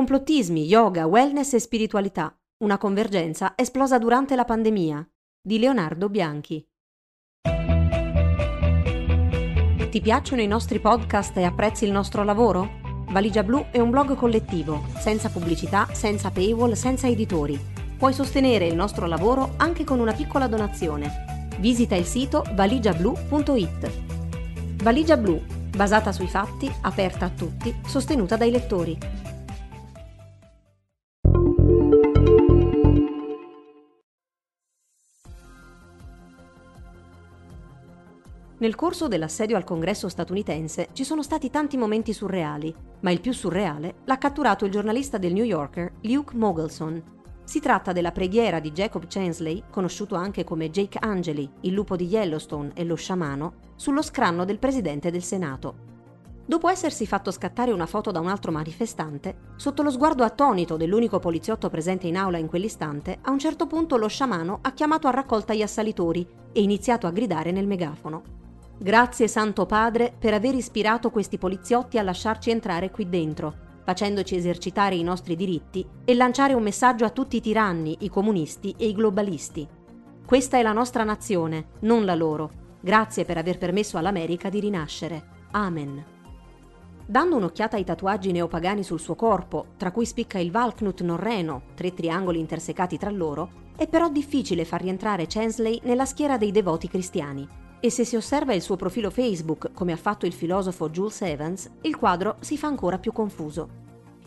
Complottismi, yoga, wellness e spiritualità. Una convergenza esplosa durante la pandemia. Di Leonardo Bianchi. Ti piacciono i nostri podcast e apprezzi il nostro lavoro? Valigia Blu è un blog collettivo, senza pubblicità, senza paywall, senza editori. Puoi sostenere il nostro lavoro anche con una piccola donazione. Visita il sito valigiablu.it. Valigia Blu, basata sui fatti, aperta a tutti, sostenuta dai lettori. Nel corso dell'assedio al congresso statunitense ci sono stati tanti momenti surreali, ma il più surreale l'ha catturato il giornalista del New Yorker Luke Mogelson. Si tratta della preghiera di Jacob Chansley, conosciuto anche come Jake Angeli, il lupo di Yellowstone e lo sciamano, sullo scranno del presidente del Senato. Dopo essersi fatto scattare una foto da un altro manifestante, sotto lo sguardo attonito dell'unico poliziotto presente in aula in quell'istante, a un certo punto lo sciamano ha chiamato a raccolta gli assalitori e iniziato a gridare nel megafono. Grazie Santo Padre per aver ispirato questi poliziotti a lasciarci entrare qui dentro, facendoci esercitare i nostri diritti e lanciare un messaggio a tutti i tiranni, i comunisti e i globalisti. Questa è la nostra nazione, non la loro. Grazie per aver permesso all'America di rinascere. Amen. Dando un'occhiata ai tatuaggi neopagani sul suo corpo, tra cui spicca il Valknut norreno, tre triangoli intersecati tra loro, è però difficile far rientrare Chansley nella schiera dei devoti cristiani e se si osserva il suo profilo Facebook, come ha fatto il filosofo Jules Evans, il quadro si fa ancora più confuso.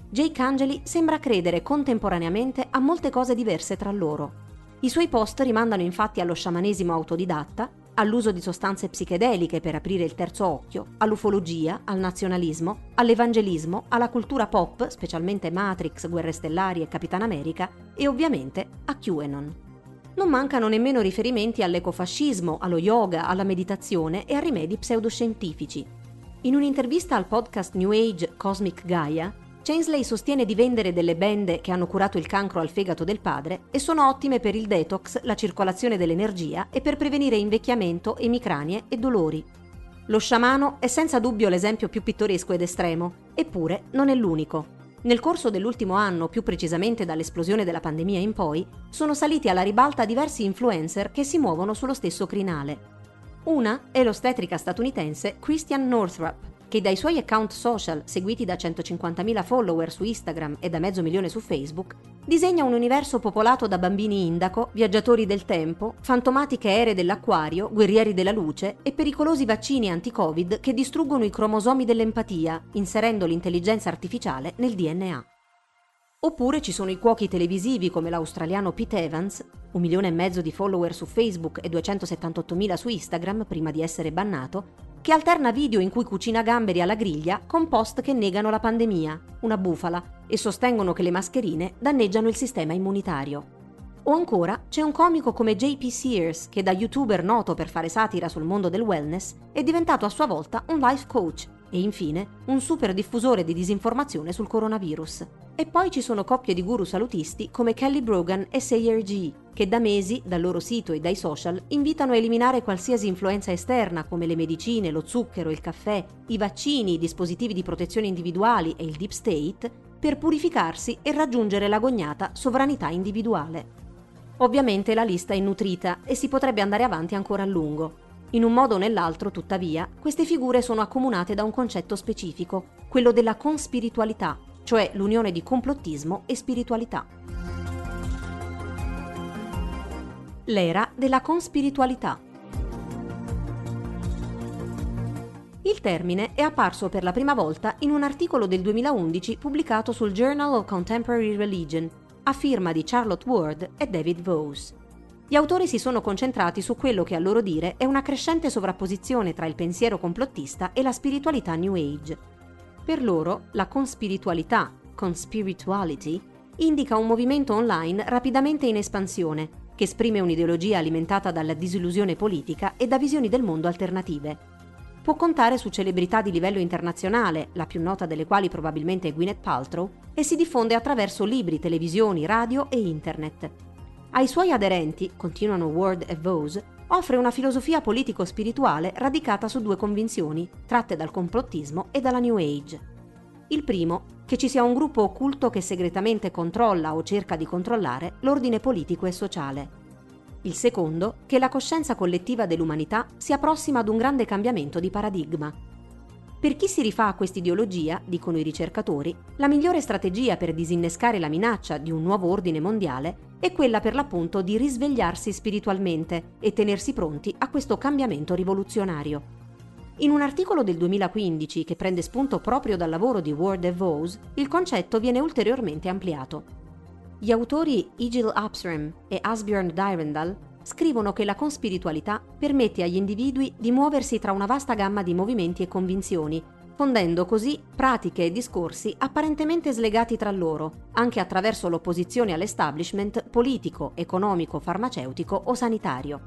Jake Angeli sembra credere contemporaneamente a molte cose diverse tra loro. I suoi post rimandano infatti allo sciamanesimo autodidatta, all'uso di sostanze psichedeliche per aprire il terzo occhio, all'ufologia, al nazionalismo, all'evangelismo, alla cultura pop, specialmente Matrix, Guerre Stellari e Capitan America, e ovviamente a QAnon. Non mancano nemmeno riferimenti all'ecofascismo, allo yoga, alla meditazione e a rimedi pseudoscientifici. In un'intervista al podcast New Age Cosmic Gaia, Chansley sostiene di vendere delle bende che hanno curato il cancro al fegato del padre e sono ottime per il detox, la circolazione dell'energia e per prevenire invecchiamento, emicranie e dolori. Lo sciamano è senza dubbio l'esempio più pittoresco ed estremo, eppure non è l'unico. Nel corso dell'ultimo anno, più precisamente dall'esplosione della pandemia in poi, sono saliti alla ribalta diversi influencer che si muovono sullo stesso crinale. Una è l'ostetrica statunitense Christian Northrup, che dai suoi account social, seguiti da 150.000 follower su Instagram e da mezzo milione su Facebook, disegna un universo popolato da bambini indaco, viaggiatori del tempo, fantomatiche ere dell'acquario, guerrieri della luce e pericolosi vaccini anti-Covid che distruggono i cromosomi dell'empatia, inserendo l'intelligenza artificiale nel DNA. Oppure ci sono i cuochi televisivi come l'australiano Pete Evans, un milione e mezzo di follower su Facebook e 278.000 su Instagram prima di essere bannato, che alterna video in cui cucina gamberi alla griglia con post che negano la pandemia, una bufala, e sostengono che le mascherine danneggiano il sistema immunitario. O ancora c'è un comico come JP Sears, che da youtuber noto per fare satira sul mondo del wellness, è diventato a sua volta un life coach e infine un super diffusore di disinformazione sul coronavirus. E poi ci sono coppie di guru salutisti come Kelly Brogan e Sayer G, che da mesi, dal loro sito e dai social, invitano a eliminare qualsiasi influenza esterna come le medicine, lo zucchero, il caffè, i vaccini, i dispositivi di protezione individuali e il deep state, per purificarsi e raggiungere l'agognata sovranità individuale. Ovviamente la lista è nutrita e si potrebbe andare avanti ancora a lungo, in un modo o nell'altro, tuttavia, queste figure sono accomunate da un concetto specifico, quello della conspiritualità, cioè l'unione di complottismo e spiritualità. L'era della conspiritualità. Il termine è apparso per la prima volta in un articolo del 2011 pubblicato sul Journal of Contemporary Religion, a firma di Charlotte Ward e David Vose. Gli autori si sono concentrati su quello che a loro dire è una crescente sovrapposizione tra il pensiero complottista e la spiritualità New Age. Per loro, la conspiritualità, conspirituality, indica un movimento online rapidamente in espansione, che esprime un'ideologia alimentata dalla disillusione politica e da visioni del mondo alternative. Può contare su celebrità di livello internazionale, la più nota delle quali probabilmente è Gwyneth Paltrow, e si diffonde attraverso libri, televisioni, radio e internet. Ai suoi aderenti, continuano Ward e Vose, offre una filosofia politico-spirituale radicata su due convinzioni, tratte dal complottismo e dalla New Age. Il primo, che ci sia un gruppo occulto che segretamente controlla o cerca di controllare l'ordine politico e sociale. Il secondo, che la coscienza collettiva dell'umanità sia prossima ad un grande cambiamento di paradigma. Per chi si rifà a quest'ideologia, dicono i ricercatori, la migliore strategia per disinnescare la minaccia di un nuovo ordine mondiale è quella per l'appunto di risvegliarsi spiritualmente e tenersi pronti a questo cambiamento rivoluzionario. In un articolo del 2015 che prende spunto proprio dal lavoro di Ward DeVos, il concetto viene ulteriormente ampliato. Gli autori Egil Apsram e Asbjörn Dyrendal scrivono che la conspiritualità permette agli individui di muoversi tra una vasta gamma di movimenti e convinzioni, fondendo così pratiche e discorsi apparentemente slegati tra loro, anche attraverso l'opposizione all'establishment politico, economico, farmaceutico o sanitario.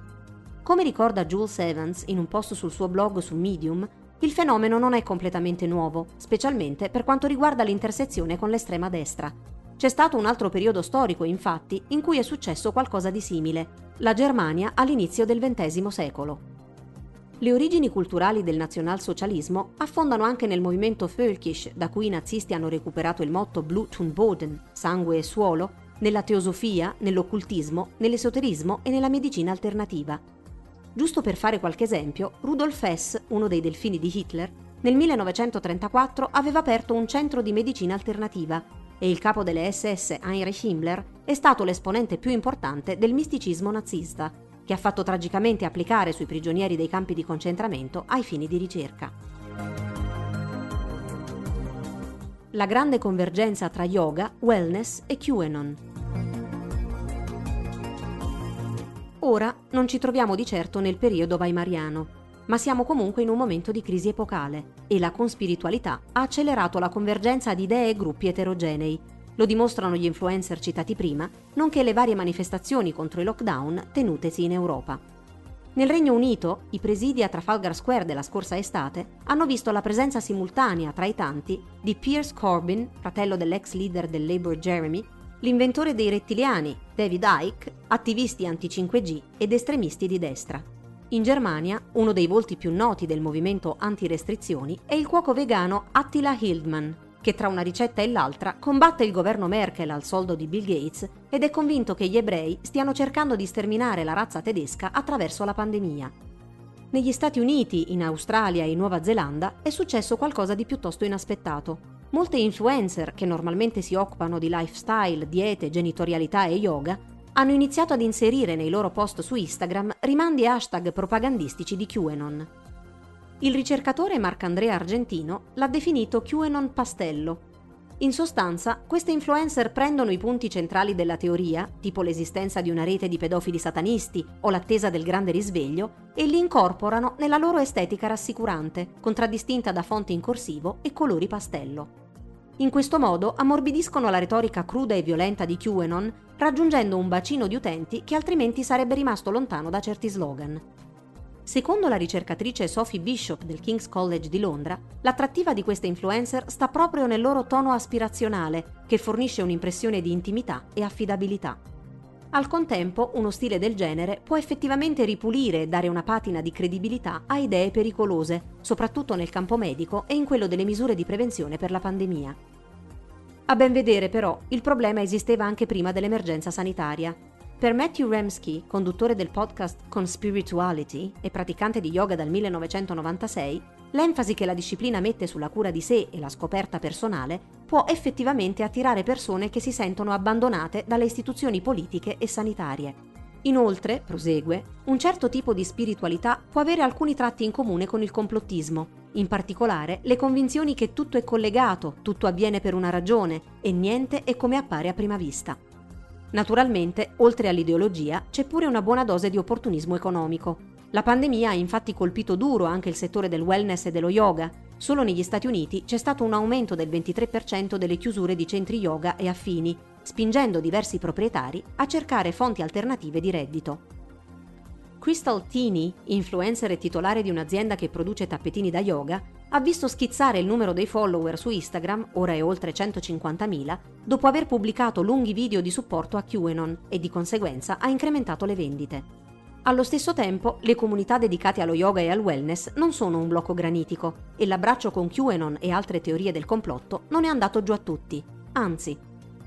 Come ricorda Jules Evans in un post sul suo blog su Medium, il fenomeno non è completamente nuovo, specialmente per quanto riguarda l'intersezione con l'estrema destra. C'è stato un altro periodo storico, infatti, in cui è successo qualcosa di simile, la Germania all'inizio del XX secolo. Le origini culturali del nazionalsocialismo affondano anche nel movimento Völkisch, da cui i nazisti hanno recuperato il motto Blut und Boden, sangue e suolo, nella teosofia, nell'occultismo, nell'esoterismo e nella medicina alternativa. Giusto per fare qualche esempio, Rudolf Hess, uno dei delfini di Hitler, nel 1934 aveva aperto un centro di medicina alternativa e il capo delle SS Heinrich Himmler è stato l'esponente più importante del misticismo nazista, che ha fatto tragicamente applicare sui prigionieri dei campi di concentramento ai fini di ricerca. La grande convergenza tra yoga, wellness e QAnon. Ora non ci troviamo di certo nel periodo weimariano, ma siamo comunque in un momento di crisi epocale e la conspiritualità ha accelerato la convergenza di idee e gruppi eterogenei. Lo dimostrano gli influencer citati prima, nonché le varie manifestazioni contro i lockdown tenutesi in Europa. Nel Regno Unito, i presidi a Trafalgar Square della scorsa estate hanno visto la presenza simultanea tra i tanti di Piers Corbyn, fratello dell'ex leader del Labour Jeremy, l'inventore dei rettiliani, David Icke, attivisti anti-5G ed estremisti di destra. In Germania, uno dei volti più noti del movimento anti-restrizioni è il cuoco vegano Attila Hildmann, che tra una ricetta e l'altra combatte il governo Merkel al soldo di Bill Gates ed è convinto che gli ebrei stiano cercando di sterminare la razza tedesca attraverso la pandemia. Negli Stati Uniti, in Australia e in Nuova Zelanda è successo qualcosa di piuttosto inaspettato. Molte influencer, che normalmente si occupano di lifestyle, diete, genitorialità e yoga, hanno iniziato ad inserire nei loro post su Instagram rimandi e hashtag propagandistici di QAnon. Il ricercatore Marcandrea Argentino l'ha definito QAnon pastello. In sostanza, queste influencer prendono i punti centrali della teoria, tipo l'esistenza di una rete di pedofili satanisti o l'attesa del grande risveglio, e li incorporano nella loro estetica rassicurante, contraddistinta da fonti in corsivo e colori pastello. In questo modo ammorbidiscono la retorica cruda e violenta di QAnon, raggiungendo un bacino di utenti che altrimenti sarebbe rimasto lontano da certi slogan. Secondo la ricercatrice Sophie Bishop del King's College di Londra, l'attrattiva di queste influencer sta proprio nel loro tono aspirazionale, che fornisce un'impressione di intimità e affidabilità. Al contempo, uno stile del genere può effettivamente ripulire e dare una patina di credibilità a idee pericolose, soprattutto nel campo medico e in quello delle misure di prevenzione per la pandemia. A ben vedere, però, il problema esisteva anche prima dell'emergenza sanitaria. Per Matthew Remsky, conduttore del podcast Conspirituality e praticante di yoga dal 1996, l'enfasi che la disciplina mette sulla cura di sé e la scoperta personale può effettivamente attirare persone che si sentono abbandonate dalle istituzioni politiche e sanitarie. Inoltre, prosegue, un certo tipo di spiritualità può avere alcuni tratti in comune con il complottismo, in particolare le convinzioni che tutto è collegato, tutto avviene per una ragione e niente è come appare a prima vista. Naturalmente, oltre all'ideologia, c'è pure una buona dose di opportunismo economico. La pandemia ha infatti colpito duro anche il settore del wellness e dello yoga. Solo negli Stati Uniti c'è stato un aumento del 23% delle chiusure di centri yoga e affini, spingendo diversi proprietari a cercare fonti alternative di reddito. Crystal Tini, influencer e titolare di un'azienda che produce tappetini da yoga, ha visto schizzare il numero dei follower su Instagram, ora è oltre 150.000, dopo aver pubblicato lunghi video di supporto a QAnon e di conseguenza ha incrementato le vendite. Allo stesso tempo, le comunità dedicate allo yoga e al wellness non sono un blocco granitico e l'abbraccio con QAnon e altre teorie del complotto non è andato giù a tutti. Anzi,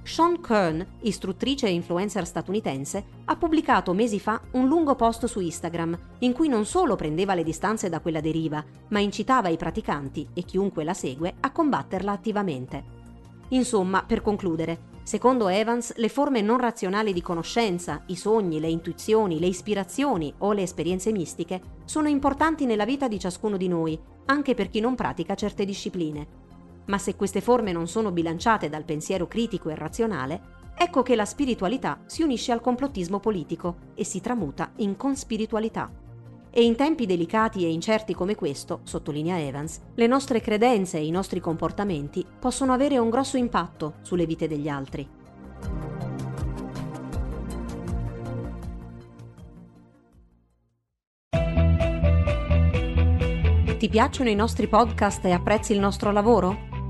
Sean Kern, istruttrice e influencer statunitense, ha pubblicato mesi fa un lungo post su Instagram in cui non solo prendeva le distanze da quella deriva, ma incitava i praticanti e chiunque la segue a combatterla attivamente. Insomma, per concludere, secondo Evans, le forme non razionali di conoscenza, i sogni, le intuizioni, le ispirazioni o le esperienze mistiche sono importanti nella vita di ciascuno di noi, anche per chi non pratica certe discipline. Ma se queste forme non sono bilanciate dal pensiero critico e razionale, ecco che la spiritualità si unisce al complottismo politico e si tramuta in conspiritualità. E in tempi delicati e incerti come questo, sottolinea Evans, le nostre credenze e i nostri comportamenti possono avere un grosso impatto sulle vite degli altri. Ti piacciono i nostri podcast e apprezzi il nostro lavoro?